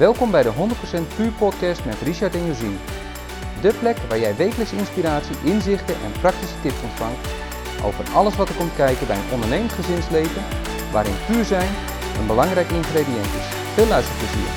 Welkom bij de 100% Puur Podcast met Richard en Josien. De plek waar jij wekelijks inspiratie, inzichten en praktische tips ontvangt over alles wat er komt kijken bij een ondernemend gezinsleven, waarin puur zijn een belangrijk ingrediënt is. Veel luisterplezier.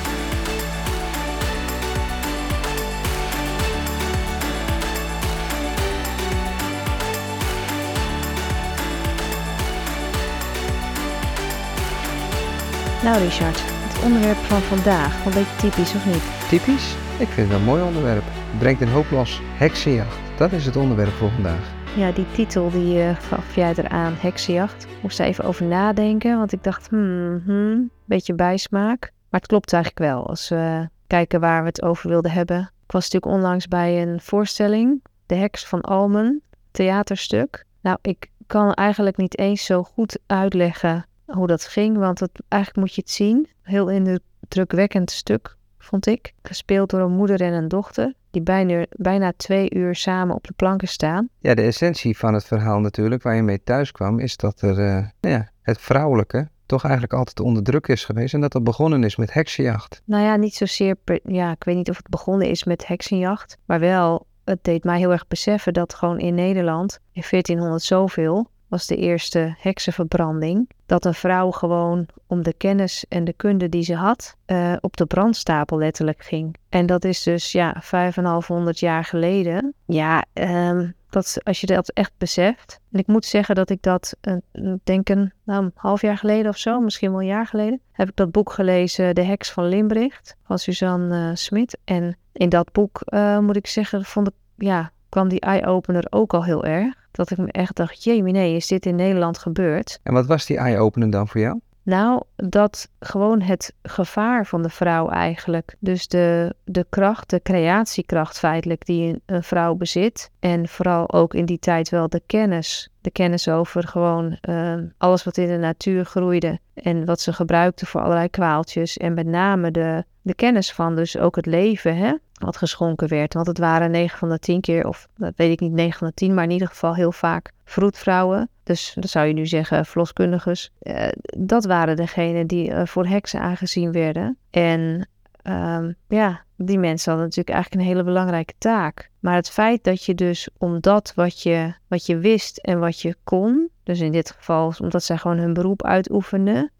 Nou Richard, onderwerp van vandaag, wel een beetje typisch of niet? Typisch? Ik vind het een mooi onderwerp. Het brengt een hoop los. Heksenjacht. Dat is het onderwerp voor vandaag. Ja, die titel die uh, gaf jij eraan, heksenjacht. Ik moest er even over nadenken, want ik dacht, hmm, hmm, beetje bijsmaak. Maar het klopt eigenlijk wel, als we kijken waar we het over wilden hebben. Ik was natuurlijk onlangs bij een voorstelling, De Heks van Almen, theaterstuk. Nou, ik kan eigenlijk niet eens zo goed uitleggen hoe dat ging. Want het, eigenlijk moet je het zien. Heel indrukwekkend stuk, vond ik. Gespeeld door een moeder en een dochter. Die bijna, bijna twee uur samen op de planken staan. Ja, de essentie van het verhaal natuurlijk, waar je mee thuis kwam, is dat er uh, nou ja, het vrouwelijke toch eigenlijk altijd onder druk is geweest. En dat dat begonnen is met heksenjacht. Nou ja, niet zozeer. ja, ik weet niet of het begonnen is met heksenjacht. Maar wel, het deed mij heel erg beseffen dat gewoon in Nederland in 1400 zoveel was de eerste heksenverbranding. Dat een vrouw gewoon om de kennis en de kunde die ze had uh, op de brandstapel letterlijk ging. En dat is dus ja, vijf en half honderd jaar geleden. Ja, um, dat, als je dat echt beseft. En ik moet zeggen dat ik dat, uh, denk een, nou, half jaar geleden of zo, misschien wel een jaar geleden, heb ik dat boek gelezen, De Heks van Limbricht, van Suzanne uh, Smit. En in dat boek, moet ik zeggen, vond ik, ja, kwam die eye-opener ook al heel erg. Dat ik me echt dacht, jee, nee, is dit in Nederland gebeurd? En wat was die eye-opener dan voor jou? Nou, dat gewoon het gevaar van de vrouw eigenlijk. Dus de, de kracht, de creatiekracht feitelijk die een vrouw bezit. En vooral ook in die tijd wel de kennis. De kennis over gewoon uh, alles wat in de natuur groeide. En wat ze gebruikte voor allerlei kwaaltjes. En met name de, de kennis van dus ook het leven, hè? Wat geschonken werd. Want het waren 9 van de 10 keer, of dat weet ik niet 9 van de 10, maar in ieder geval heel vaak vroedvrouwen. Dus dat zou je nu zeggen, verloskundiges. Uh, dat waren degenen die uh, voor heksen aangezien werden. En um, ja, die mensen hadden natuurlijk eigenlijk een hele belangrijke taak. Maar het feit dat je dus omdat wat je, wat je wist en wat je kon, dus in dit geval omdat zij gewoon hun beroep uitoefenden,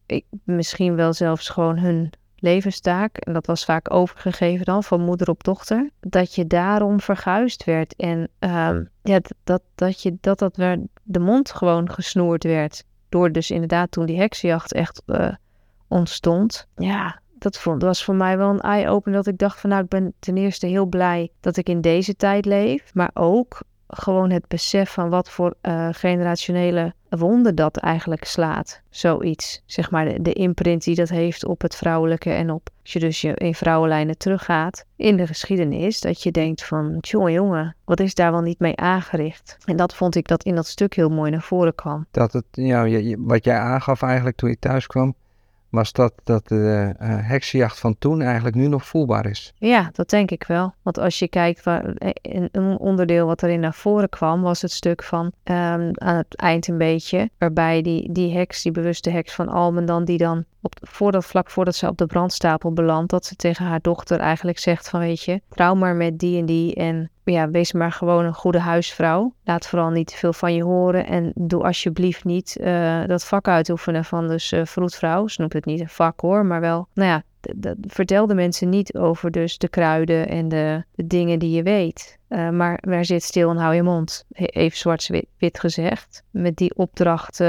misschien wel zelfs gewoon hun levenstaak, en dat was vaak overgegeven dan van moeder op dochter, dat je daarom verguisd werd. En um, ja, dat, dat, je, dat, dat werd, de mond gewoon gesnoerd werd. Door dus inderdaad toen die heksenjacht echt uh, ontstond. Ja, dat, vond, was voor mij wel een eye-opener dat ik dacht van nou, ik ben ten eerste heel blij dat ik in deze tijd leef. Maar ook gewoon het besef van wat voor uh, generationele wonden dat eigenlijk slaat. Zoiets. Zeg maar de, imprint die dat heeft op het vrouwelijke en op. Als je dus je in vrouwenlijnen teruggaat in de geschiedenis. Dat je denkt van, jongen jongen, wat is daar wel niet mee aangericht? En dat vond ik dat in dat stuk heel mooi naar voren kwam. Dat het, ja, wat jij aangaf eigenlijk toen je thuis kwam was dat, dat de uh, heksenjacht van toen eigenlijk nu nog voelbaar is. Ja, dat denk ik wel. Want als je kijkt, waar, een onderdeel wat erin naar voren kwam, was het stuk van um, aan het eind een beetje, waarbij die, die heks, die bewuste heks van Almen dan, die dan op, voordat, vlak voordat ze op de brandstapel belandt, dat ze tegen haar dochter eigenlijk zegt van weet je, trouw maar met die en die en ja, wees maar gewoon een goede huisvrouw. Laat vooral niet te veel van je horen en doe alsjeblieft niet uh, dat vak uitoefenen van dus uh, vroedvrouw. Ze noemt het niet een vak hoor, maar wel, nou ja, vertel de mensen niet over dus de kruiden en de, de dingen die je weet. Uh, maar waar zit stil en hou je mond, even zwart-wit gezegd. Met die opdracht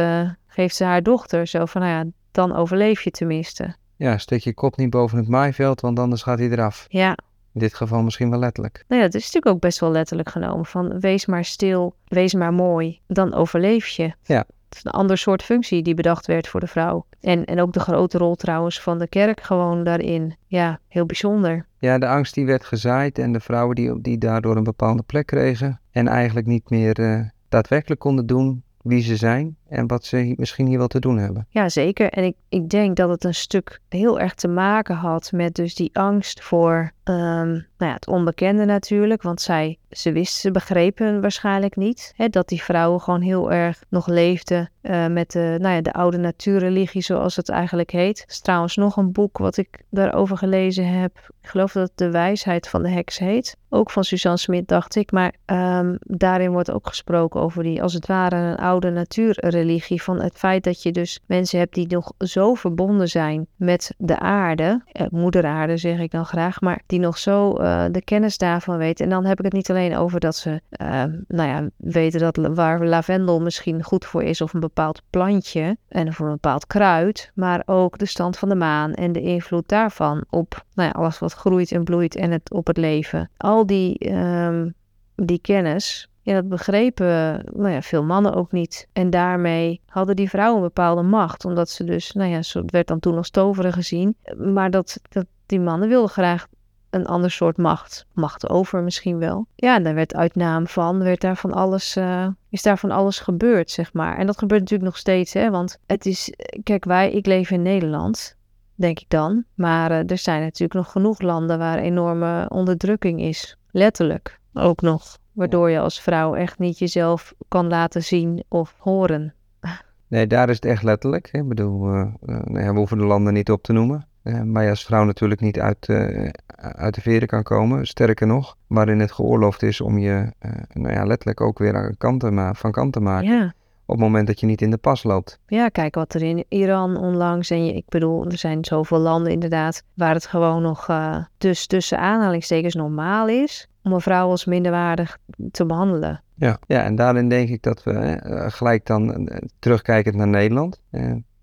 geeft ze haar dochter zo van, nou ja, dan overleef je tenminste. Ja, steek je kop niet boven het maaiveld, want anders gaat hij eraf. Ja. In dit geval misschien wel letterlijk. Nou ja, het is natuurlijk ook best wel letterlijk genomen. Van wees maar stil, wees maar mooi, dan overleef je. Ja. Het is een ander soort functie die bedacht werd voor de vrouw. En, en ook de grote rol trouwens van de kerk gewoon daarin. Ja, heel bijzonder. Ja, de angst die werd gezaaid en de vrouwen die, die daardoor een bepaalde plek kregen. En eigenlijk niet meer uh, daadwerkelijk konden doen wie ze zijn en wat ze misschien hier wel te doen hebben. Ja, zeker. En ik, ik denk dat het een stuk heel erg te maken had met dus die angst voor ehm, nou ja, het onbekende natuurlijk. Want zij, ze wisten, ze begrepen waarschijnlijk niet hè, dat die vrouwen gewoon heel erg nog leefden uh, met de, nou ja, de oude natuurreligie, zoals het eigenlijk heet. Er is trouwens nog een boek wat ik daarover gelezen heb. Ik geloof dat het De Wijsheid van de Heks heet. Ook van Suzanne Smit, dacht ik. Maar um, daarin wordt ook gesproken over die, als het ware, een oude natuurreligie. Van het feit dat je dus mensen hebt die nog zo verbonden zijn met de aarde. Eh, moeder aarde zeg ik dan graag. Maar die nog zo uh, de kennis daarvan weten. En dan heb ik het niet alleen over dat ze, uh, nou ja, weten dat waar lavendel misschien goed voor is. Of een bepaald plantje. En voor een bepaald kruid. Maar ook de stand van de maan en de invloed daarvan op nou ja, alles wat groeit en bloeit en het, op het leven. Al die, um, die kennis, ja, dat begrepen nou ja, veel mannen ook niet. En daarmee hadden die vrouwen een bepaalde macht. Omdat ze dus, nou ja, het werd dan toen als toveren gezien. Maar dat, dat die mannen wilden graag een ander soort macht. Macht over misschien wel. Ja, en daar werd uit naam van, werd daar van alles, uh, is daar van alles gebeurd, zeg maar. En dat gebeurt natuurlijk nog steeds, hè. Want het is, kijk, wij, ik leef in Nederland denk ik dan. Maar uh, er zijn natuurlijk nog genoeg landen waar enorme onderdrukking is. Letterlijk ook nog. Waardoor je als vrouw echt niet jezelf kan laten zien of horen. Nee, daar is het echt letterlijk. Ik bedoel, uh, uh, nou ja, we hoeven de landen niet op te noemen. maar je als vrouw natuurlijk niet uit, uit de veren kan komen. Sterker nog, waarin het geoorloofd is om je nou ja, letterlijk ook weer aan kant te van kant te maken. Ja op het moment dat je niet in de pas loopt. Ja, kijk wat er in Iran onlangs en je, ik bedoel, er zijn zoveel landen inderdaad waar het gewoon nog uh, dus tussen aanhalingstekens normaal is om een vrouw als minderwaardig te behandelen. Ja, ja en daarin denk ik dat we uh, gelijk dan uh, terugkijkend naar Nederland,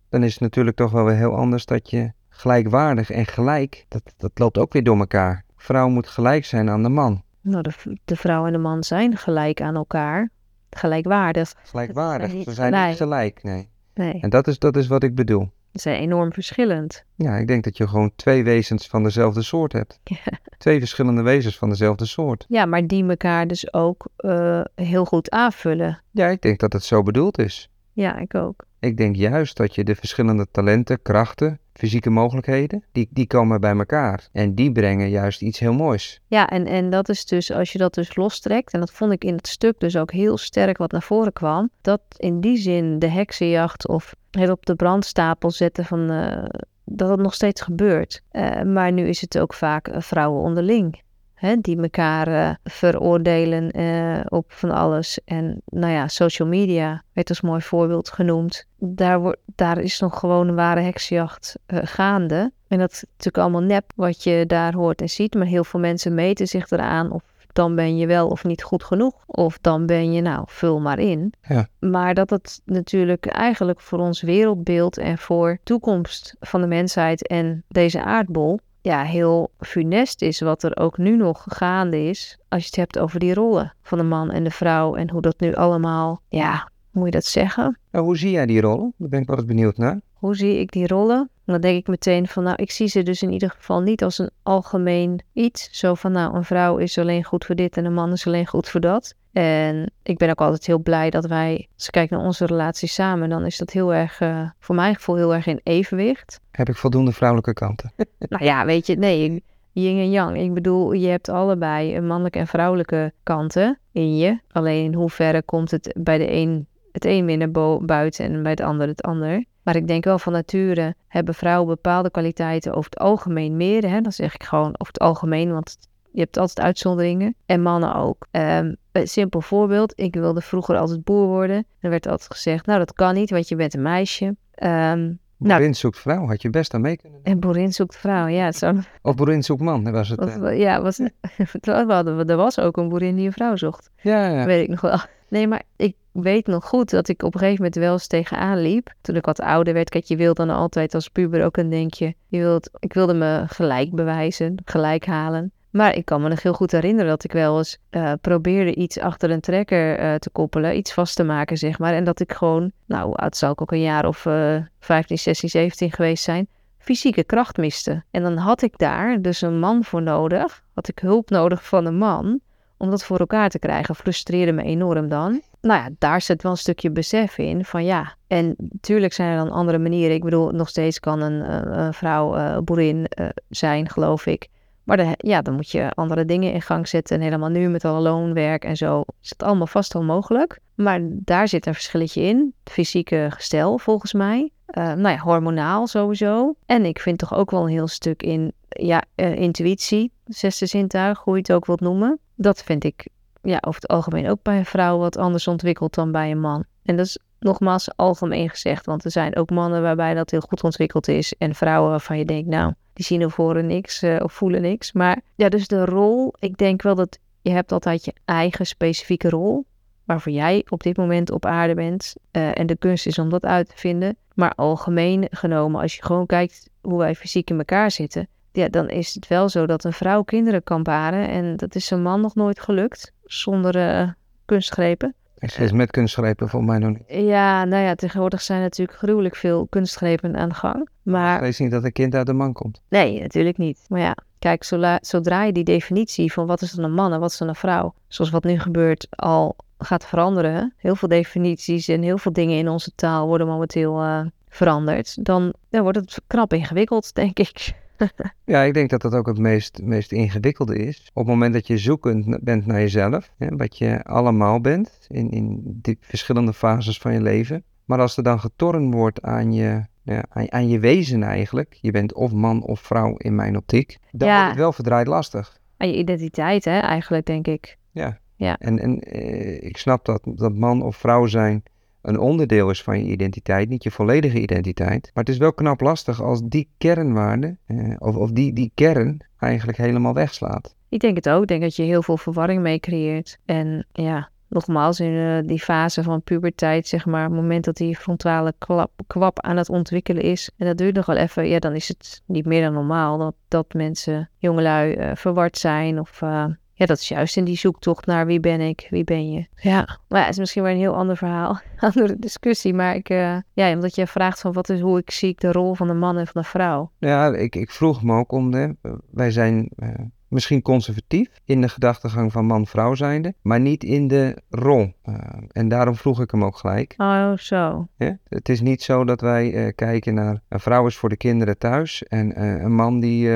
dan is het natuurlijk toch wel weer heel anders dat je gelijkwaardig en gelijk, dat, dat loopt ook weer door elkaar. Vrouw moet gelijk zijn aan de man. Nou, de, de vrouw en de man zijn gelijk aan elkaar gelijkwaardig. Gelijkwaardig, ze zijn niet gelijk, nee. nee. En dat is, dat is wat ik bedoel. Ze zijn enorm verschillend. Ja, ik denk dat je gewoon twee wezens van dezelfde soort hebt. Ja. Twee verschillende wezens van dezelfde soort. Ja, maar die elkaar dus ook uh, heel goed aanvullen. Ja, ik denk dat het zo bedoeld is. Ja, ik ook. Ik denk juist dat je de verschillende talenten, krachten, fysieke mogelijkheden, die, die komen bij elkaar. En die brengen juist iets heel moois. Ja, en, en dat is dus, als je dat dus lostrekt, en dat vond ik in het stuk dus ook heel sterk wat naar voren kwam, dat in die zin de heksenjacht of het op de brandstapel zetten van, uh, dat het nog steeds gebeurt. Uh, maar nu is het ook vaak uh, vrouwen onderling. Hè, die elkaar uh, veroordelen uh, op van alles. En nou ja, social media werd als mooi voorbeeld genoemd. Daar, wordt, daar is nog gewoon een ware heksjacht uh, gaande. En dat is natuurlijk allemaal nep wat je daar hoort en ziet. Maar heel veel mensen meten zich eraan of dan ben je wel of niet goed genoeg. Of dan ben je, nou, vul maar in. Ja. Maar dat het natuurlijk eigenlijk voor ons wereldbeeld en voor de toekomst van de mensheid en deze aardbol ja, heel funest is wat er ook nu nog gaande is. Als je het hebt over die rollen van de man en de vrouw en hoe dat nu allemaal, ja, hoe moet je dat zeggen? Nou, hoe zie jij die rollen? Daar ben ik eens benieuwd naar. Hoe zie ik die rollen? Dan denk ik meteen van, nou, ik zie ze dus in ieder geval niet als een algemeen iets. Zo van, nou, een vrouw is alleen goed voor dit en een man is alleen goed voor dat. En ik ben ook altijd heel blij dat wij, als ik kijk naar onze relatie samen, dan is dat heel erg, uh, voor mijn gevoel, heel erg in evenwicht. Heb ik voldoende vrouwelijke kanten? nou ja, weet je, nee, yin en yang. Ik bedoel, je hebt allebei een mannelijke en vrouwelijke kanten in je. Alleen in hoeverre komt het bij de een het een weer naar buiten en bij het ander het ander. Maar ik denk wel van nature hebben vrouwen bepaalde kwaliteiten over het algemeen meer. Hè? Dan zeg ik gewoon over het algemeen, want je hebt altijd uitzonderingen. En mannen ook. Um, een simpel voorbeeld. Ik wilde vroeger altijd boer worden. Er werd altijd gezegd, nou dat kan niet, want je bent een meisje. Um, boerin nou, zoekt vrouw, had je best aan mee kunnen doen. En boerin zoekt vrouw, ja. Zo... Of boerin zoekt man, was het. Uh... Ja, was, er was ook een boerin die een vrouw zocht. Ja, ja. Weet ik nog wel. Nee, maar ik weet nog goed dat ik op een gegeven moment wel eens tegenaan liep. Toen ik wat ouder werd, kijk, je wilt dan altijd als puber ook een denkje. Je wilt, ik wilde me gelijk bewijzen, gelijk halen. Maar ik kan me nog heel goed herinneren dat ik wel eens uh, probeerde iets achter een trekker uh, te koppelen, iets vast te maken, zeg maar. En dat ik gewoon, nou, oud zou ik ook een jaar of uh, 15, 16, 17 geweest zijn, fysieke kracht miste. En dan had ik daar dus een man voor nodig, had ik hulp nodig van een man, om dat voor elkaar te krijgen. Frustreerde me enorm dan. Nou ja, daar zit wel een stukje besef in van ja. En natuurlijk zijn er dan andere manieren. Ik bedoel, nog steeds kan een, eh, een vrouw boerin zijn, geloof ik. Maar ja, dan moet je andere dingen in gang zetten. En helemaal nu met alle loonwerk en zo is het allemaal vast wel mogelijk. Maar daar zit een verschilletje in. Fysieke gestel, volgens mij. Uh, nou ja, hormonaal sowieso. En ik vind toch ook wel een heel stuk in ja, uh, intuïtie, zesde zintuig, hoe je het ook wilt noemen. Dat vind ik ja, over het algemeen ook bij een vrouw wat anders ontwikkeld dan bij een man. En dat is nogmaals algemeen gezegd, want er zijn ook mannen waarbij dat heel goed ontwikkeld is. En vrouwen waarvan je denkt, nou, die zien of horen niks uh, of voelen niks. Maar ja, dus de rol, ik denk wel dat je hebt altijd je eigen specifieke rol waarvoor jij op dit moment op aarde bent. Uh, en de kunst is om dat uit te vinden. Maar algemeen genomen, als je gewoon kijkt hoe wij fysiek in elkaar zitten, ja, dan is het wel zo dat een vrouw kinderen kan baren. En dat is een man nog nooit gelukt zonder uh, kunstgrepen. Is met kunstgrepen voor mij nog niet. Ja, nou ja, tegenwoordig zijn natuurlijk gruwelijk veel kunstgrepen aan de gang. Maar... Wees niet dat een kind uit de man komt. Nee, natuurlijk niet. Maar ja, kijk, zodra je die definitie van wat is dan een man en wat is dan een vrouw, zoals wat nu gebeurt, al gaat veranderen. Heel veel definities en heel veel dingen in onze taal worden momenteel uh, veranderd. Dan, dan wordt het knap ingewikkeld, denk ik. ja, ik denk dat dat ook het meest, meest ingewikkelde is. Op het moment dat je zoekend bent naar jezelf, hè, wat je allemaal bent in, in die verschillende fases van je leven. Maar als er dan getornd wordt aan je, ja, aan, aan, je wezen eigenlijk, je bent of man of vrouw in mijn optiek, dan ja. wordt het wel verdraaid lastig. Aan je identiteit, hè, eigenlijk, denk ik. Ja. ja. En, en eh, ik snap dat, dat man of vrouw zijn een onderdeel is van je identiteit, niet je volledige identiteit. Maar het is wel knap lastig als die kernwaarde, eh, of, of die, die kern, eigenlijk helemaal wegslaat. Ik denk het ook. Ik denk dat je heel veel verwarring mee creëert. En ja, nogmaals, in uh, die fase van puberteit, zeg maar, het moment dat die frontale klap, kwap aan het ontwikkelen is. En dat duurt nog wel even, ja, dan is het niet meer dan normaal dat, dat mensen, jongelui, uh, verward zijn of uh, ja, dat is juist in die zoektocht naar wie ben ik, wie ben je. Ja, maar ja, het is misschien weer een heel ander verhaal, andere discussie. Maar ik, uh, ja, omdat je vraagt van wat is hoe ik zie ik de rol van de man en van de vrouw. Ja, ik, ik vroeg me ook om de, wij zijn uh, misschien conservatief in de gedachtegang van man-vrouw zijnde, maar niet in de rol. Uh, en daarom vroeg ik hem ook gelijk. Oh, zo. Ja? Het is niet zo dat wij kijken naar een vrouw is voor de kinderen thuis en een man die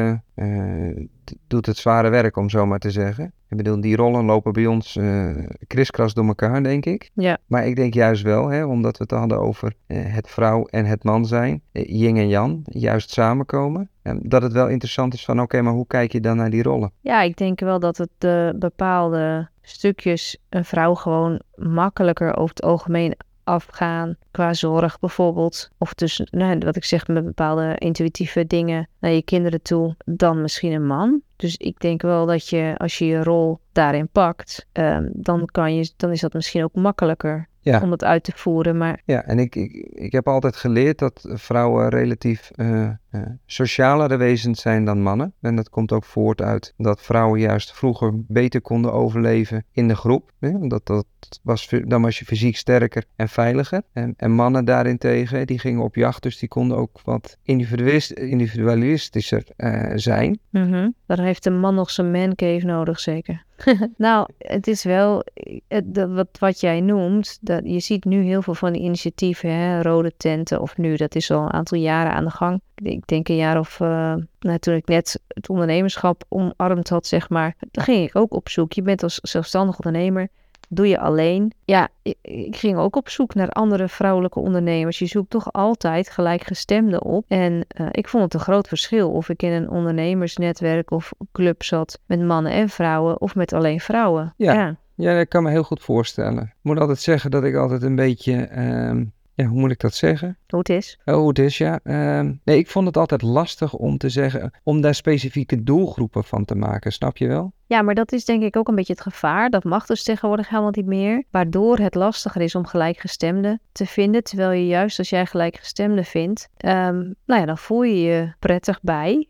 doet het zware werk, om zo maar te zeggen. Ik bedoel, die rollen lopen bij ons uh, kriskras door elkaar, denk ik. Ja. Maar ik denk juist wel, hè, omdat we het hadden over uh, het vrouw en het man zijn, yin en yang, juist samenkomen. En dat het wel interessant is van, oké, okay, maar hoe kijk je dan naar die rollen? Ja, ik denk wel dat het bepaalde stukjes een vrouw gewoon makkelijker over het algemeen afgaan qua zorg bijvoorbeeld. Of dus, nou, wat ik zeg, met bepaalde intuïtieve dingen naar je kinderen toe dan misschien een man. Dus ik denk wel dat je, als je je rol daarin pakt, um, dan, kan je, dan is dat misschien ook makkelijker ja. om dat uit te voeren. Maar... Ja, en ik, ik, ik heb altijd geleerd dat vrouwen relatief uh, uh, socialere wezens zijn dan mannen. En dat komt ook voort uit dat vrouwen juist vroeger beter konden overleven in de groep. Hè? Dat, dat was, dan was je fysiek sterker en veiliger. En, en mannen daarentegen, die gingen op jacht, dus die konden ook wat individualistischer uh, zijn. Mm. Dan heeft een man nog zijn mancave nodig, zeker. nou, het is wel het, wat, wat jij noemt. Dat, je ziet nu heel veel van die initiatieven, hè, rode tenten, of nu, dat is al een aantal jaren aan de gang. Ik denk een jaar of uh, nou, toen ik net het ondernemerschap omarmd had, zeg maar. Dan ging ik ook op zoek. Je bent als zelfstandig ondernemer doe je alleen. Ja, ik, ik, ging ook op zoek naar andere vrouwelijke ondernemers. Je zoekt toch altijd gelijkgestemden op. En uh, ik vond het een groot verschil of ik in een ondernemersnetwerk of club zat met mannen en vrouwen of met alleen vrouwen. Ja, ja. ja dat kan me heel goed voorstellen. Ik moet altijd zeggen dat ik altijd een beetje. Uh, ja, hoe moet ik dat zeggen? Hoe het is. Oh, hoe het is, ja. Uh, nee, ik vond het altijd lastig om te zeggen, om daar specifieke doelgroepen van te maken, snap je wel? Ja, maar dat is denk ik ook een beetje het gevaar. Dat mag dus tegenwoordig helemaal niet meer. Waardoor het lastiger is om gelijkgestemden te vinden. Terwijl je juist als jij gelijkgestemden vindt, um, nou ja, dan voel je je prettig bij.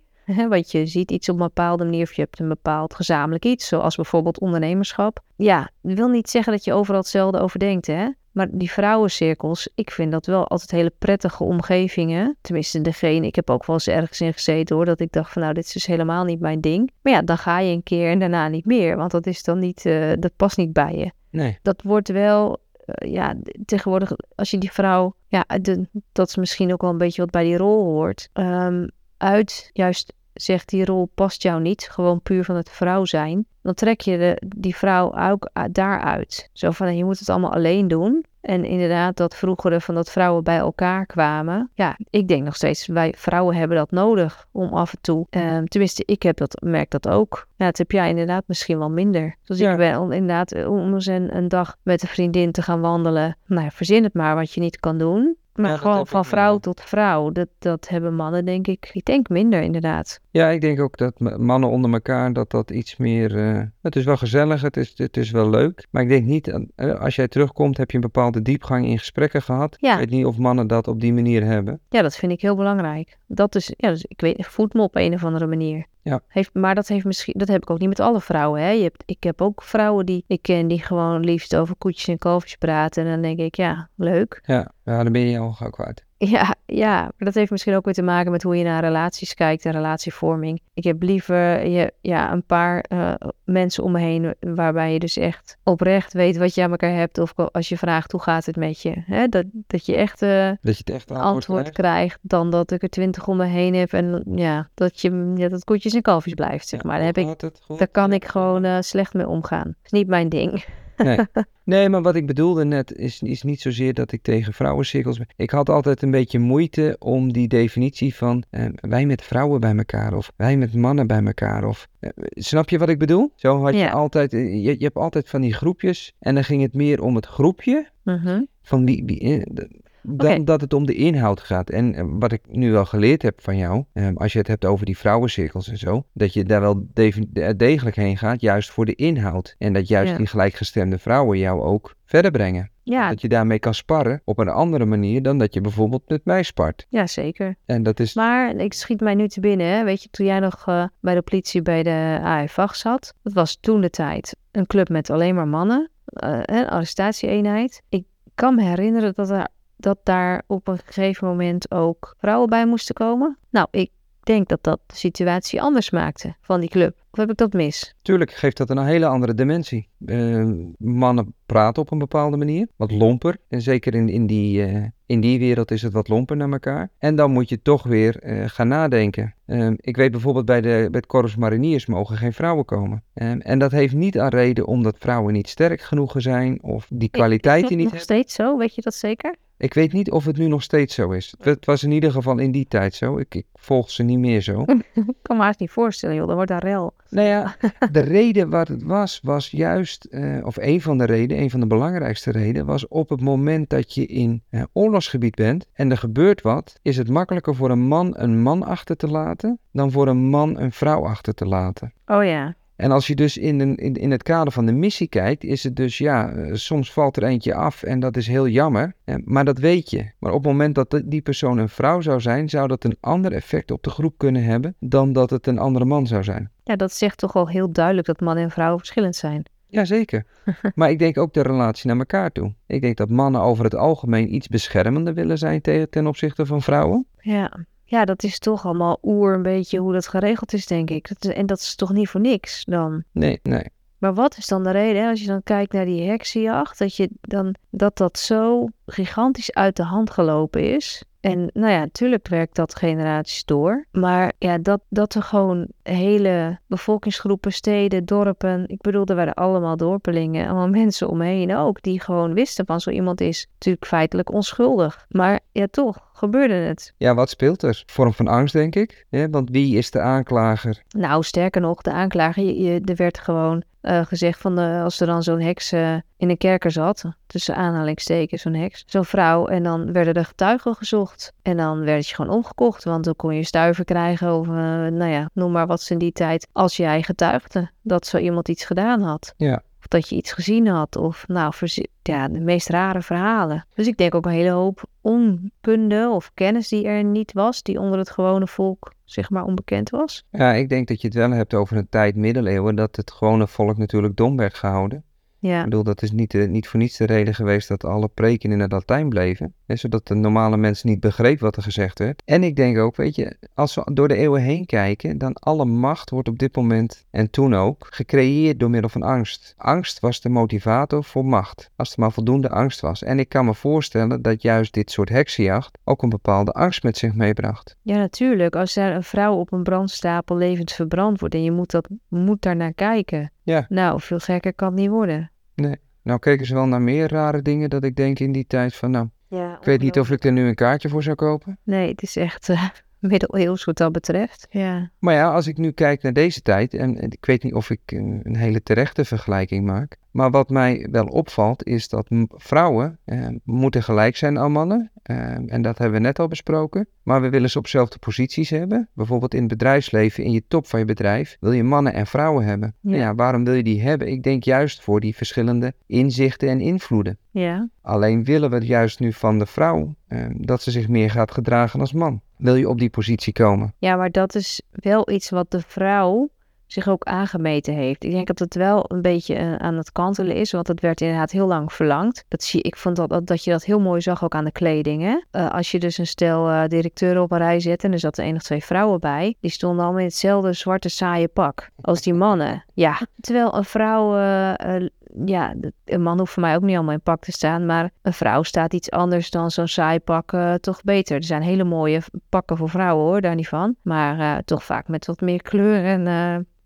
Want je ziet iets op een bepaalde manier of je hebt een bepaald gezamenlijk iets, zoals bijvoorbeeld ondernemerschap. Ja, dat wil niet zeggen dat je overal hetzelfde over denkt, hè? Maar die vrouwencirkels, ik vind dat wel altijd hele prettige omgevingen. Tenminste, degene, ik heb ook wel eens ergens in gezeten hoor, dat ik dacht van nou, dit is dus helemaal niet mijn ding. Maar ja, dan ga je een keer en daarna niet meer, want dat is dan niet, uh, dat past niet bij je. Nee. Dat wordt wel, uh, ja, tegenwoordig, als je die vrouw, ja, de, dat is misschien ook wel een beetje wat bij die rol hoort, um, uit juist zegt die rol past jou niet, gewoon puur van het vrouw zijn, dan trek je de, die vrouw ook daaruit. Zo van, je moet het allemaal alleen doen. En inderdaad, dat vroegere van dat vrouwen bij elkaar kwamen. Ja, ik denk nog steeds, wij vrouwen hebben dat nodig om af en toe. Um, tenminste, ik heb dat, merk dat ook. Ja, dat heb jij inderdaad misschien wel minder. Ja. ik ben om inderdaad om eens een, een dag met een vriendin te gaan wandelen. Nou ja, verzin het maar wat je niet kan doen. Maar Ja, gewoon van vrouw wel. tot vrouw. Dat, dat hebben mannen, denk ik. Ik denk minder, inderdaad. Ja, ik denk ook dat mannen onder elkaar, dat dat iets meer... eh, het is wel gezellig, het is, het is wel leuk. Maar ik denk niet, eh, als jij terugkomt, heb je een bepaalde diepgang in gesprekken gehad. Ja. Ik weet niet of mannen dat op die manier hebben. Ja, dat vind ik heel belangrijk. Dat is, ja, dus ik weet, voed me op een of andere manier. Ja. Heeft, maar dat heeft misschien, dat heb ik ook niet met alle vrouwen. Hè. Je hebt, ik heb ook vrouwen die ik ken die gewoon liefst over koetjes en kalfjes praten. En dan denk ik, ja, leuk. Ja, ja dan ben je al gauw kwijt. Ja, ja, maar dat heeft misschien ook weer te maken met hoe je naar relaties kijkt en relatievorming. Ik heb liever je, ja, een paar eh, mensen om me heen waarbij je dus echt oprecht weet wat je aan elkaar hebt. Of als je vraagt hoe gaat het met je. Hè? Dat, dat je echt eh, Dat je het echt antwoord, antwoord krijgt. krijgt dan dat ik er twintig om me heen heb. En ja, dat je ja, dat koetjes en kalfjes blijft, zeg Ja, maar. Daar, heb ik, kan ik gewoon eh, slecht mee omgaan. Dat is niet mijn ding. Nee. nee, maar wat ik bedoelde net is, is niet zozeer dat ik tegen vrouwencirkels ben. Ik had altijd een beetje moeite om die definitie van eh, wij met vrouwen bij elkaar of wij met mannen bij elkaar. Of, eh, snap je wat ik bedoel? Zo had je Ja. altijd, eh, je, je hebt altijd van die groepjes en dan ging het meer om het groepje Mhm. van wie, wie, eh, dan dat het om de inhoud gaat. En eh, wat ik nu wel geleerd heb van jou, eh, als je het hebt over die vrouwencirkels en zo, dat je daar wel eh, degelijk heen gaat, juist voor de inhoud. En dat juist Ja. die gelijkgestemde vrouwen jou ook verder brengen. Ja, Dat je daarmee kan sparren op een andere manier dan dat je bijvoorbeeld met mij spart. ja, zeker. En dat is, Maar ik schiet mij nu te binnen, hè. weet je, toen jij nog bij de politie bij de AFAG zat, dat was toen de tijd een club met alleen maar mannen, eh, een arrestatieeenheid. Ik kan me herinneren dat, er, dat daar op een gegeven moment ook vrouwen bij moesten komen. Nou, ik denk dat dat de situatie anders maakte van die club. Of heb ik dat mis? Tuurlijk geeft dat een hele andere dimensie. Eh, mannen praten op een bepaalde manier, wat lomper. En zeker in, in, die, eh, in die wereld is het wat lomper naar elkaar. En dan moet je toch weer eh, gaan nadenken. Eh, ik weet bijvoorbeeld bij, de, bij het Corps Mariniers mogen geen vrouwen komen. Eh, en dat heeft niet aan reden omdat vrouwen niet sterk genoeg zijn of die kwaliteiten Is niet dat nog hebben. steeds zo? Weet je dat zeker? Ik weet niet of het nu nog steeds zo is. Het, was in ieder geval in die tijd zo. Ik, ik volg ze niet meer zo. Ik kan me haast niet voorstellen, joh. Dan wordt daar rel. Nou ja, de reden waar het was, was juist, eh, of een van de redenen, een van de belangrijkste redenen, was op het moment dat je in eh, oorlogsgebied bent en er gebeurt wat, is het makkelijker voor een man een man achter te laten dan voor een man een vrouw achter te laten. Oh ja. En als je dus in, een, in, in het kader van de missie kijkt, is het dus ja, eh, soms valt er eentje af en dat is heel jammer, maar dat weet je. Maar op het moment dat die persoon een vrouw zou zijn, zou dat een ander effect op de groep kunnen hebben dan dat het een andere man zou zijn. Ja, dat zegt toch al heel duidelijk dat man en vrouw verschillend zijn. Jazeker. maar ik denk ook de relatie naar elkaar toe. Ik denk dat mannen over het algemeen iets beschermender willen zijn tegen, ten opzichte van vrouwen. Ja. Ja, dat is toch allemaal oer een beetje hoe dat geregeld is, denk ik. Dat is- en dat is toch niet voor niks dan. Nee, nee. Maar wat is dan de reden, als je dan kijkt naar die heksenjacht, dat, je dan, dat dat zo gigantisch uit de hand gelopen is? En nou ja, natuurlijk werkt dat generaties door. Maar ja, dat, dat er gewoon hele bevolkingsgroepen, steden, dorpen. Ik bedoel, er waren allemaal dorpelingen, allemaal mensen omheen ook, die gewoon wisten van zo iemand is natuurlijk feitelijk onschuldig. Maar ja, toch gebeurde het. Ja, wat speelt er? Vorm van angst, denk ik. Ja, want wie is de aanklager? Nou, sterker nog, de aanklager, je, je- er werd gewoon eh, gezegd van de, als er dan zo'n heks eh, in een kerker zat, tussen aanhalingstekens zo'n heks, zo'n vrouw, en dan werden er getuigen gezocht. En dan werd je gewoon omgekocht, want dan kon je stuiver krijgen of, eh, nou ja, noem maar wat ze in die tijd, als jij getuigde dat zo iemand iets gedaan had. Ja. Of dat je iets gezien had, of nou, ja, de meest rare verhalen. Dus ik denk ook een hele hoop onkunde of kennis die er niet was, die onder het gewone volk, zeg maar, onbekend was. Ja, ik denk dat je het wel hebt over een tijd middeleeuwen, dat het gewone volk natuurlijk dom werd gehouden. Ja. Ik bedoel, dat is niet, eh, niet voor niets de reden geweest dat alle preken in het Latijn bleven. Hè, zodat de normale mensen niet begreep wat er gezegd werd. En ik denk ook, weet je, als we door de eeuwen heen kijken, dan alle macht wordt op dit moment, en toen ook, gecreëerd door middel van angst. Angst was de motivator voor macht. Als er maar voldoende angst was. En ik kan me voorstellen dat juist dit soort heksenjacht ook een bepaalde angst met zich meebracht. Ja, natuurlijk. Als er een vrouw op een brandstapel levend verbrand wordt en je moet, dat, moet daar naar kijken. Ja. Nou, veel gekker kan het niet worden. Nou keken ze wel naar meer rare dingen dat ik denk in die tijd van, nou, Ja, ik weet niet of ik er nu een kaartje voor zou kopen. Nee, het is echt eh, middeleeuws wat dat betreft. Ja. Maar ja, als ik nu kijk naar deze tijd, en, en ik weet niet of ik een, een hele terechte vergelijking maak, maar wat mij wel opvalt is dat vrouwen eh, moeten gelijk zijn aan mannen. eh, en dat hebben we net al besproken. Maar we willen ze op dezelfde posities hebben. Bijvoorbeeld in het bedrijfsleven, in je top van je bedrijf, wil je mannen en vrouwen hebben. Ja. Ja. waarom wil je die hebben? Ik denk juist voor die verschillende inzichten en invloeden. Ja. Alleen willen we juist nu van de vrouw eh, dat ze zich meer gaat gedragen als man. Wil je op die positie komen? ja, maar dat is wel iets wat de vrouw zich ook aangemeten heeft. Ik denk dat het wel een beetje eh, aan het kantelen is, want het werd inderdaad heel lang verlangd. Dat zie, ik vond dat, dat, dat je dat heel mooi zag ook aan de kleding. Hè? Eh, als je dus een stel eh, directeuren op een rij zet en er zaten één of twee vrouwen bij, die stonden allemaal in hetzelfde zwarte saaie pak als die mannen. Ja, terwijl een vrouw, ja, een man hoeft voor mij ook niet allemaal in pak te staan, maar een vrouw staat iets anders dan zo'n saai pak toch beter. Er zijn hele mooie pakken voor vrouwen hoor, daar niet van. Maar toch vaak met wat meer kleur en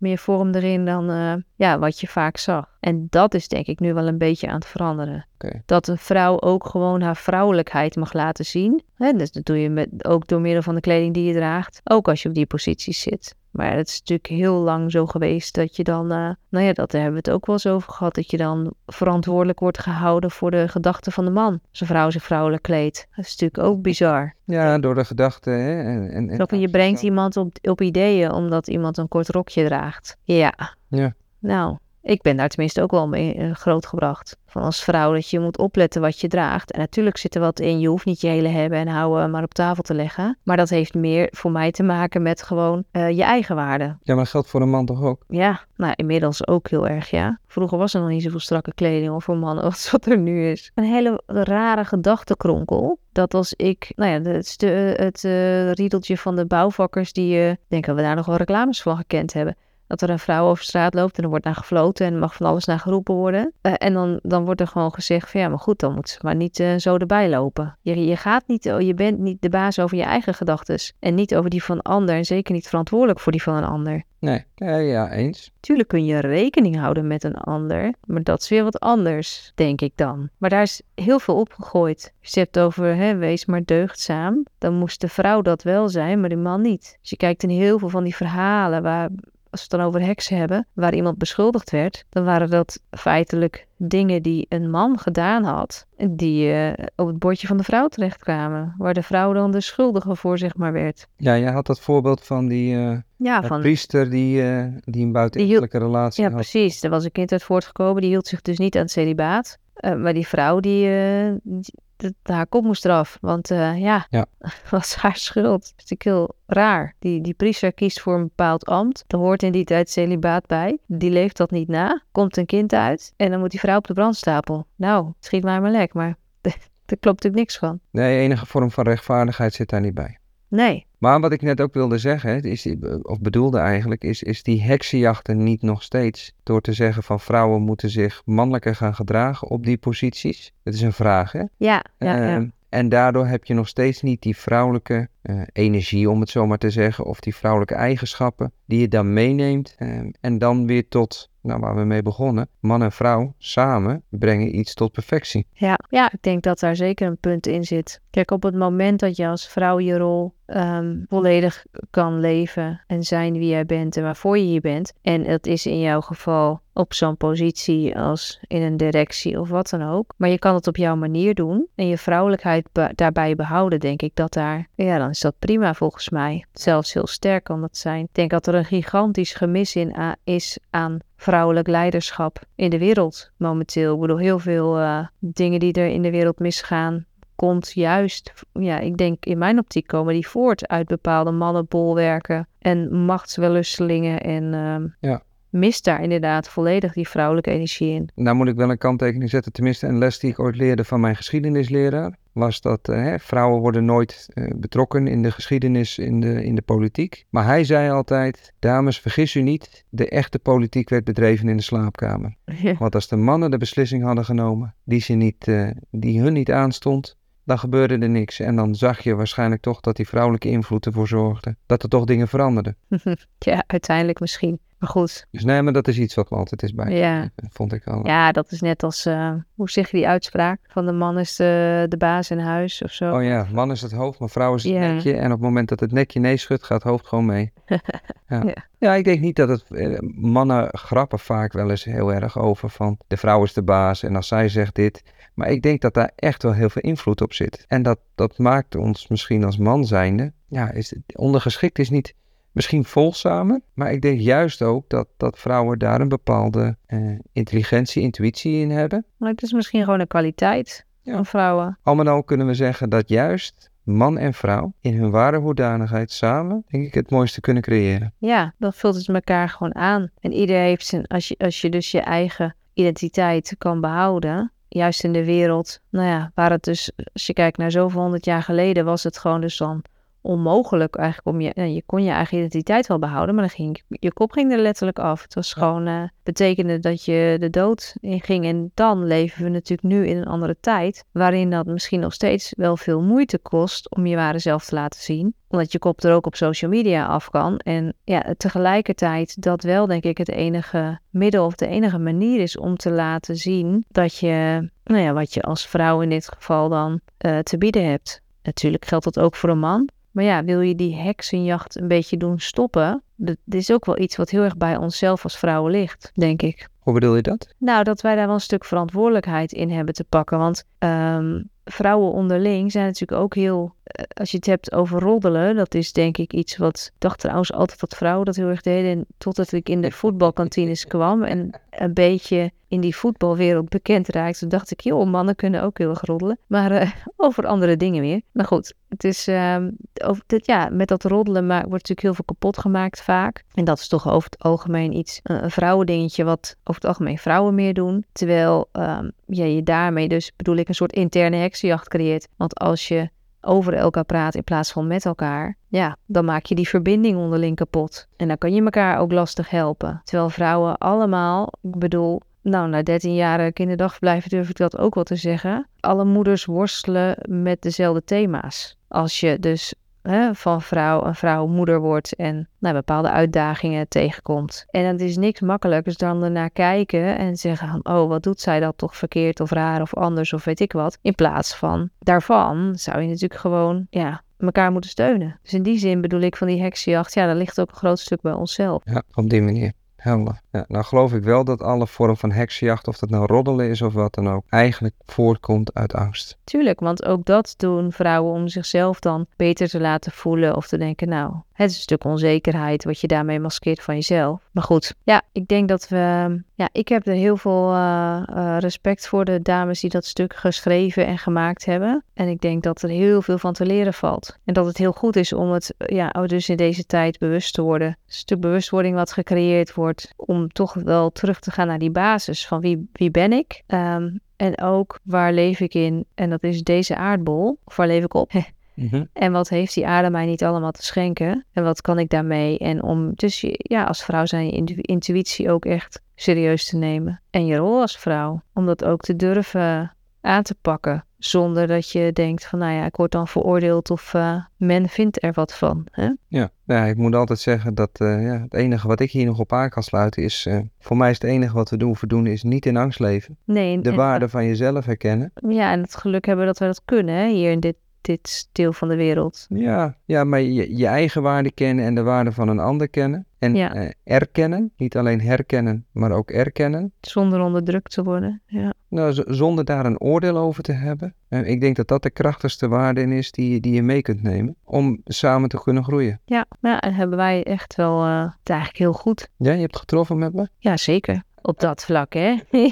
meer vorm erin dan eh, ja, wat je vaak zag. En dat is denk ik nu wel een beetje aan het veranderen. Dat een vrouw ook gewoon haar vrouwelijkheid mag laten zien. Hè, dus dat doe je met, ook door middel van de kleding die je draagt. Ook als je op die posities zit. Maar het is natuurlijk heel lang zo geweest dat je dan, eh, nou ja, dat daar hebben we het ook wel eens over gehad, dat je dan verantwoordelijk wordt gehouden voor de gedachten van de man. Een vrouw zich vrouwelijk kleedt. Dat is natuurlijk ook bizar. Ja, door de gedachten. Hè? En, en, en Zo je brengt iemand op, op ideeën omdat iemand een kort rokje draagt. Ja. Ja. Nou, ik ben daar tenminste ook wel mee eh, grootgebracht. Van als vrouw dat je moet opletten wat je draagt. En natuurlijk zit er wat in. Je hoeft niet je hele hebben en houden maar op tafel te leggen. Maar dat heeft meer voor mij te maken met gewoon eh, je eigen waarde. Ja, maar dat geldt voor een man toch ook? Ja, nou inmiddels ook heel erg, ja. Vroeger was er nog niet zoveel strakke kleding of voor mannen als wat er nu is. Een hele rare gedachtenkronkel. Dat als ik, nou ja, het, stu- het eh, riedeltje van de bouwvakkers die, eh, ik denk dat we daar nog wel reclames van gekend hebben. Dat er een vrouw over straat loopt en er wordt naar gefloten en er mag van alles naar geroepen worden. Eh, en dan, dan wordt er gewoon gezegd van ja, maar goed, dan moet ze maar niet eh, zo erbij lopen. Je, je gaat niet, oh, je bent niet de baas over je eigen gedachten en niet over die van een ander en zeker niet verantwoordelijk voor die van een ander. Nee, ja, ja eens. Tuurlijk kun je rekening houden met een ander, maar dat is weer wat anders, denk ik dan. Maar daar is heel veel opgegooid. Als je het hebt over hè, wees maar deugdzaam, dan moest de vrouw dat wel zijn, maar de man niet. Als je kijkt in heel veel van die verhalen waar, als we het dan over heksen hebben, waar iemand beschuldigd werd, dan waren dat feitelijk dingen die een man gedaan had, die eh, op het bordje van de vrouw terechtkwamen, waar de vrouw dan de schuldige voor zeg maar werd. Ja, jij had dat voorbeeld van die eh, Ja, van priester die, eh, die een buitenechtelijke relatie Ja, had. precies. Er was een kind uit voortgekomen, die hield zich dus niet aan het celibaat. Maar die vrouw, die, die- haar kop moest eraf. Want eh, ja, Ja. was haar schuld. Dat is natuurlijk heel raar. Die, die priester kiest voor een bepaald ambt. Er hoort in die tijd celibaat bij. Die leeft dat niet na. Komt een kind uit. En dan moet die vrouw op de brandstapel. Nou, schiet mij maar lek. Maar daar klopt natuurlijk niks van. Nee, enige vorm van rechtvaardigheid zit daar niet bij. Nee. Maar wat ik net ook wilde zeggen, is of bedoelde eigenlijk, is, is die heksenjachten niet nog steeds door te zeggen van vrouwen moeten zich mannelijker gaan gedragen op die posities? Het is een vraag, hè? Ja, ja, ja. Ehm, en daardoor heb je nog steeds niet die vrouwelijke eh, energie, om het zo maar te zeggen, of die vrouwelijke eigenschappen die je dan meeneemt ehm, en dan weer tot, nou waar we mee begonnen, man en vrouw samen brengen iets tot perfectie. Ja, ja, ik denk dat daar zeker een punt in zit. Kijk, op het moment dat je als vrouw je rol ehm, volledig kan leven en zijn wie jij bent en waarvoor je hier bent, en het is in jouw geval op zo'n positie als in een directie of wat dan ook, maar je kan het op jouw manier doen en je vrouwelijkheid daarbij behouden, denk ik dat daar, ja, dan is dat prima volgens mij. Zelfs heel sterk kan dat zijn. Ik denk dat er een gigantisch gemis in a- is aan vrouwelijk leiderschap in de wereld momenteel. Ik bedoel, heel veel eh, dingen die er in de wereld misgaan, komt juist, ja, ik denk in mijn optiek komen die voort uit bepaalde mannenbolwerken en machtswellustelingen en ehm, mist daar inderdaad volledig die vrouwelijke energie in. Nou moet ik wel een kanttekening zetten. Tenminste, een les die ik ooit leerde van mijn geschiedenisleraar. Was dat eh, hè, vrouwen worden nooit uh, betrokken in de geschiedenis, in de, in de politiek. Maar hij zei altijd, dames vergis u niet, de echte politiek werd bedreven in de slaapkamer. Ja. Want als de mannen de beslissing hadden genomen die, ze niet, uh, die hun niet aanstond, dan gebeurde er niks. En dan zag je waarschijnlijk toch dat die vrouwelijke invloed ervoor zorgde dat er toch dingen veranderden. ja, uiteindelijk misschien. Maar goed. Dus nee, maar dat is iets wat me altijd is bij. Ja. Vond ik al. Ja, dat is net als, uh, hoe zeg je die uitspraak? Van de man is de, de baas in huis of zo. Oh ja, man is het hoofd, maar vrouw is het Ja. nekje. En op het moment dat het nekje nee schudt, gaat het hoofd gewoon mee. Ja. Ja. ja. ik denk niet dat het... eh, Mannen grappen vaak wel eens heel erg over van... De vrouw is de baas en als zij zegt dit... Maar ik denk dat daar echt wel heel veel invloed op zit. En dat, dat maakt ons misschien als man zijnde... Ja, is, ondergeschikt is niet misschien volgzamer. Maar ik denk juist ook dat, dat vrouwen daar een bepaalde eh, intelligentie, intuïtie in hebben. Maar het is misschien gewoon een kwaliteit Ja. van vrouwen. Al met al kunnen we zeggen dat juist man en vrouw in hun ware hoedanigheid samen, denk ik, het mooiste kunnen creëren. Ja, dan vult het elkaar gewoon aan. En ieder heeft zijn, als je, als je dus je eigen identiteit kan behouden, juist in de wereld, nou ja, waar het dus, als je kijkt naar zoveel honderd jaar geleden, was het gewoon dus dan onmogelijk eigenlijk om je, je kon je eigen identiteit wel behouden, maar dan ging je, kop ging er letterlijk af. Het was gewoon, eh, betekende dat je de dood in ging. En dan leven we natuurlijk nu in een andere tijd, waarin dat misschien nog steeds wel veel moeite kost om je ware zelf te laten zien. Omdat je kop er ook op social media af kan. En ja, tegelijkertijd dat wel denk ik het enige middel of de enige manier is om te laten zien dat je, nou ja, wat je als vrouw in dit geval dan eh, te bieden hebt. Natuurlijk geldt dat ook voor een man. Maar ja, wil je die heksenjacht een beetje doen stoppen? Dat is ook wel iets wat heel erg bij onszelf als vrouwen ligt, denk ik. Hoe bedoel je dat? Nou, dat wij daar wel een stuk verantwoordelijkheid in hebben te pakken. Want ehm, vrouwen onderling zijn natuurlijk ook heel. Als je het hebt over roddelen, dat is denk ik iets wat. Dacht trouwens altijd dat vrouwen dat heel erg deden. En totdat ik in de voetbalkantines kwam en een beetje in die voetbalwereld bekend raakte, toen dacht ik, joh, mannen kunnen ook heel erg roddelen. Maar eh, over andere dingen weer. Maar goed, het is. ehm, over, ja, met dat roddelen ma- wordt natuurlijk heel veel kapot gemaakt vaak. En dat is toch over het algemeen iets. Een, vrouwendingetje wat over het algemeen vrouwen meer doen. Terwijl ehm, je daarmee dus, bedoel ik, een soort interne heksenjacht creëert. Want als je over elkaar praat in plaats van met elkaar, ja, dan maak je die verbinding onderling kapot. En dan kan je elkaar ook lastig helpen. Terwijl vrouwen allemaal, ik bedoel, nou, na 13 jaar kinderdagverblijven durf ik dat ook wel te zeggen. Alle moeders worstelen met dezelfde thema's. Als je dus van vrouw een vrouw moeder wordt en nou, bepaalde uitdagingen tegenkomt. En het is niks makkelijkers dan ernaar kijken en zeggen oh, wat doet zij dat toch verkeerd of raar of anders of weet ik wat. In plaats van daarvan zou je natuurlijk gewoon, ja, elkaar moeten steunen. Dus in die zin bedoel ik van die heksenjacht, ja, dat ligt ook een groot stuk bij onszelf. Ja, op die manier. Ja, nou geloof ik wel dat alle vorm van heksenjacht, of dat nou roddelen is of wat dan ook, eigenlijk voortkomt uit angst. Tuurlijk, want ook dat doen vrouwen om zichzelf dan beter te laten voelen of te denken, nou, het is een stuk onzekerheid wat je daarmee maskeert van jezelf. Maar goed, ja, ik denk dat we, ja, ik heb er heel veel eh, eh, respect voor de dames die dat stuk geschreven en gemaakt hebben. En ik denk dat er heel veel van te leren valt. En dat het heel goed is om het, ja, dus in deze tijd bewust te worden. Een stuk bewustwording wat gecreëerd wordt om toch wel terug te gaan naar die basis van wie, wie ben ik? Ehm, en ook waar leef ik in? En dat is deze aardbol. Of waar leef ik op? En wat heeft die aarde mij niet allemaal te schenken? En wat kan ik daarmee? En om dus ja, als vrouw zijn je intu- intuïtie ook echt serieus te nemen. En je rol als vrouw. Om dat ook te durven aan te pakken. Zonder dat je denkt van nou ja, ik word dan veroordeeld of eh, men vindt er wat van. Hè? Ja, nou ja, ik moet altijd zeggen dat eh, ja, het enige wat ik hier nog op aan kan sluiten is, eh, voor mij is het enige wat we doen, voor doen is niet in angst leven. Nee, en- De en- waarde van jezelf herkennen. Ja, en het geluk hebben dat we dat kunnen hè, hier in dit, dit deel van de wereld. Ja, ja maar je, je eigen waarde kennen en de waarde van een ander kennen. En Ja. eh, erkennen, niet alleen herkennen, maar ook erkennen. Zonder onderdrukt te worden. Ja. Nou, zonder daar een oordeel over te hebben. Eh, ik denk dat dat de krachtigste waarde in is die, je- die je mee kunt nemen. Om samen te kunnen groeien. Ja, ja, en hebben wij echt wel eh, het eigenlijk heel goed. Ja, je hebt getroffen met me? Ja, zeker. Op dat vlak, hè?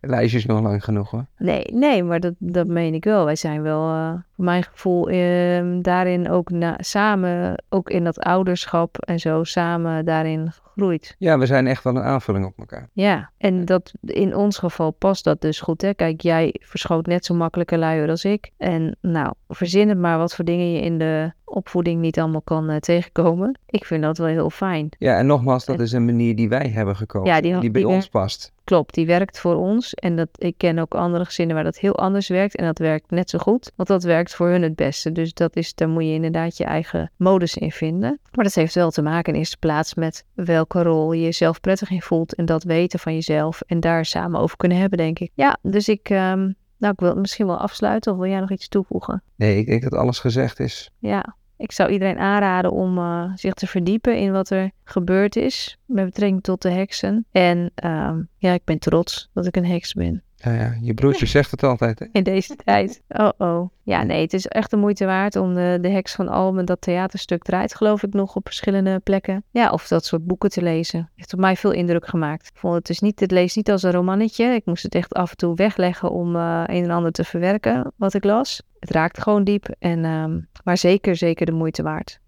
Het lijstje is nog lang genoeg hoor. nee, nee, maar dat, dat meen ik wel. Wij zijn wel, eh, voor mijn gevoel, ehm, daarin ook na, samen, ook in dat ouderschap en zo, samen daarin groeit. Ja, we zijn echt wel een aanvulling op elkaar. Ja, en dat, in ons geval past dat dus goed. Hè? Kijk, jij verschoot net zo makkelijk een luier als ik. En nou, verzin het maar wat voor dingen je in de opvoeding niet allemaal kan eh, tegenkomen. Ik vind dat wel heel fijn. Ja, en nogmaals, dat is een manier die wij hebben gekozen. Ja, die- die, bij die ons past. Klopt, die werkt voor ons. En dat, ik ken ook andere gezinnen waar dat heel anders werkt. En dat werkt net zo goed. Want dat werkt voor hun het beste. Dus dat is, daar moet je inderdaad je eigen modus in vinden. Maar dat heeft wel te maken in eerste plaats met welke rol je jezelf prettig in voelt. En dat weten van jezelf. En daar samen over kunnen hebben, denk ik. Ja, dus ik, ehm, nou, ik wil het misschien wel afsluiten. Of wil jij nog iets toevoegen? Nee, ik denk dat alles gezegd is. Ja, ik zou iedereen aanraden om eh, zich te verdiepen in wat er gebeurd is met betrekking tot de heksen. En ehm, ja, ik ben trots dat ik een heks ben Ja, ja, je broertje zegt het altijd, hè? in deze tijd. Oh oh. Ja, nee, het is echt de moeite waard om de, de heks van Almen, dat theaterstuk draait geloof ik nog op verschillende plekken. Ja, of dat soort boeken te lezen. Heeft op mij veel indruk gemaakt. Ik vond het dus niet, het leest niet als een romannetje. Ik moest het echt af en toe wegleggen om eh, een en ander te verwerken wat ik las. Het raakt gewoon diep, en, ehm, maar zeker, zeker de moeite waard.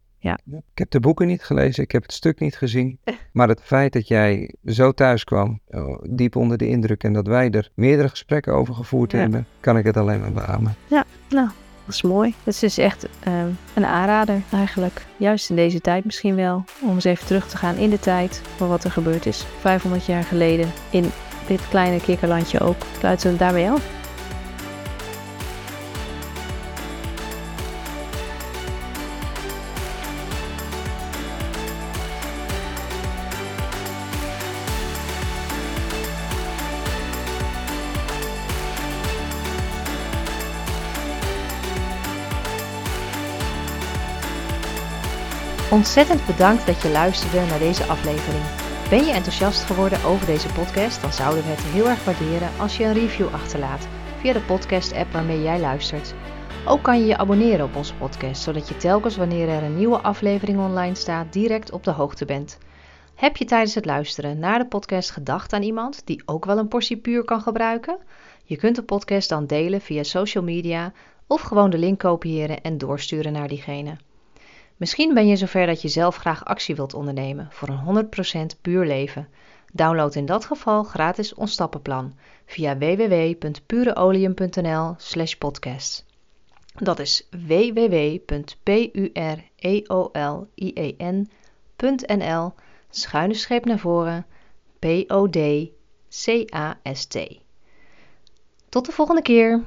Ik heb de boeken niet gelezen, ik heb het stuk niet gezien. Maar het feit dat jij zo thuis kwam, oh, diep onder de indruk, en dat wij er meerdere gesprekken over gevoerd Ja. hebben, kan ik het alleen maar beamen. Dat is mooi. Het is dus echt ehm, een aanrader eigenlijk. Juist in deze tijd misschien wel. Om eens even terug te gaan in de tijd van wat er gebeurd is. 500 jaar geleden in dit kleine kikkerlandje ook. Sluiten we daarmee af. Ontzettend bedankt dat je luisterde naar deze aflevering. Ben je enthousiast geworden over deze podcast? Dan zouden we het heel erg waarderen als je een review achterlaat via de podcast-app waarmee jij luistert. Ook kan je je abonneren op onze podcast, zodat je telkens wanneer er een nieuwe aflevering online staat direct op de hoogte bent. Heb je tijdens het luisteren naar de podcast gedacht aan iemand die ook wel een portie puur kan gebruiken? Je kunt de podcast dan delen via social media of gewoon de link kopiëren en doorsturen naar diegene. Misschien ben je zover dat je zelf graag actie wilt ondernemen voor een 100% puur leven. Download in dat geval gratis ons stappenplan via www.pureolium.nl/podcast. Dat is www.pureolien.nl schuine streep naar voren P O D C A S T. Tot de volgende keer.